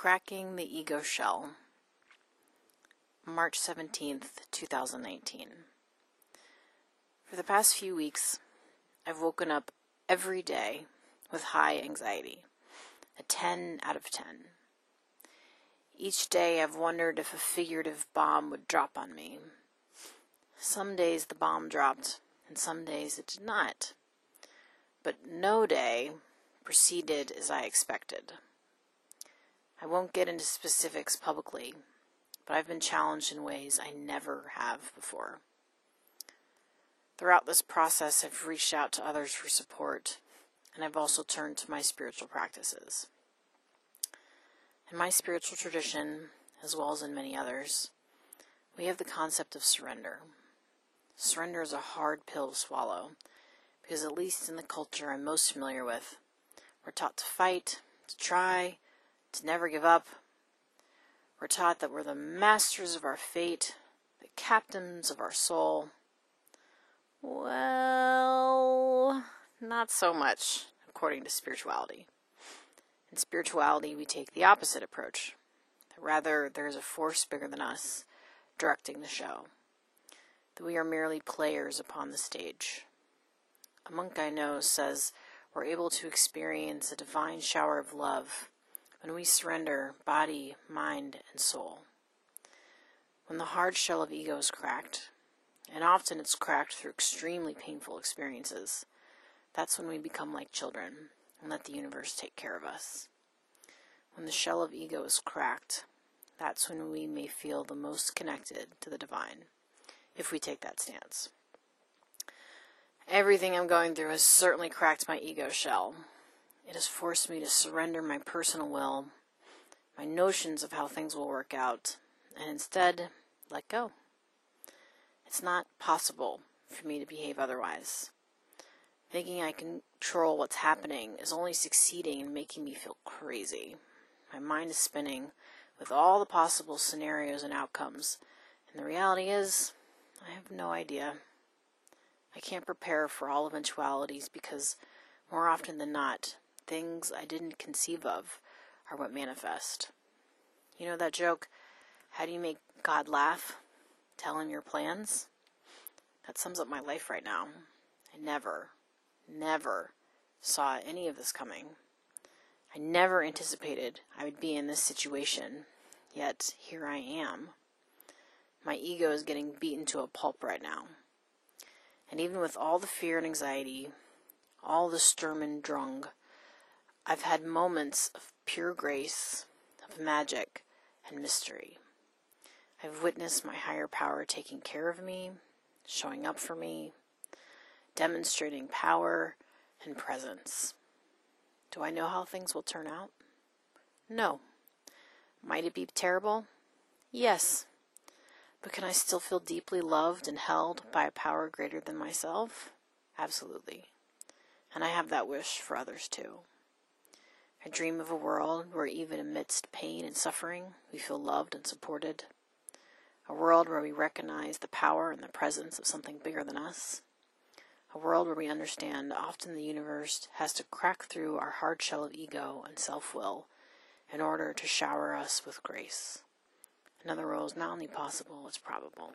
Cracking the Ego Shell, March 17th, 2019. For the past few weeks, I've woken up every day with high anxiety, a 10 out of 10. Each day I've wondered if a figurative bomb would drop on me. Some days the bomb dropped, and some days it did not. But no day proceeded as I expected. I won't get into specifics publicly, but I've been challenged in ways I never have before. Throughout this process, I've reached out to others for support, and I've also turned to my spiritual practices. In my spiritual tradition, as well as in many others, we have the concept of surrender. Surrender is a hard pill to swallow, because at least in the culture I'm most familiar with, we're taught to fight, to try, to never give up. We're taught that we're the masters of our fate, the captains of our soul. Well, not so much, according to spirituality. In spirituality, we take the opposite approach. Rather, there is a force bigger than us directing the show. That we are merely players upon the stage. A monk I know says we're able to experience a divine shower of love when we surrender body, mind, and soul. When the hard shell of ego is cracked, and often it's cracked through extremely painful experiences, that's when we become like children and let the universe take care of us. When the shell of ego is cracked, that's when we may feel the most connected to the divine, if we take that stance. Everything I'm going through has certainly cracked my ego shell, it has forced me to surrender my personal will, my notions of how things will work out, and instead let go. It's not possible for me to behave otherwise. Thinking I control what's happening is only succeeding in making me feel crazy. My mind is spinning with all the possible scenarios and outcomes, and the reality is, I have no idea. I can't prepare for all eventualities because, more often than not, things I didn't conceive of are what manifest. You know that joke, how do you make God laugh? Tell him your plans? That sums up my life right now. I never, never saw any of this coming. I never anticipated I would be in this situation, yet here I am. My ego is getting beaten to a pulp right now. And even with all the fear and anxiety, all the Sturm und Drang, I've had moments of pure grace, of magic, and mystery. I've witnessed my higher power taking care of me, showing up for me, demonstrating power and presence. Do I know how things will turn out? No. Might it be terrible? Yes. But can I still feel deeply loved and held by a power greater than myself? Absolutely. And I have that wish for others too. I dream of a world where, even amidst pain and suffering, we feel loved and supported. A world where we recognize the power and the presence of something bigger than us. A world where we understand often the universe has to crack through our hard shell of ego and self will in order to shower us with grace. Another world is not only possible, it's probable.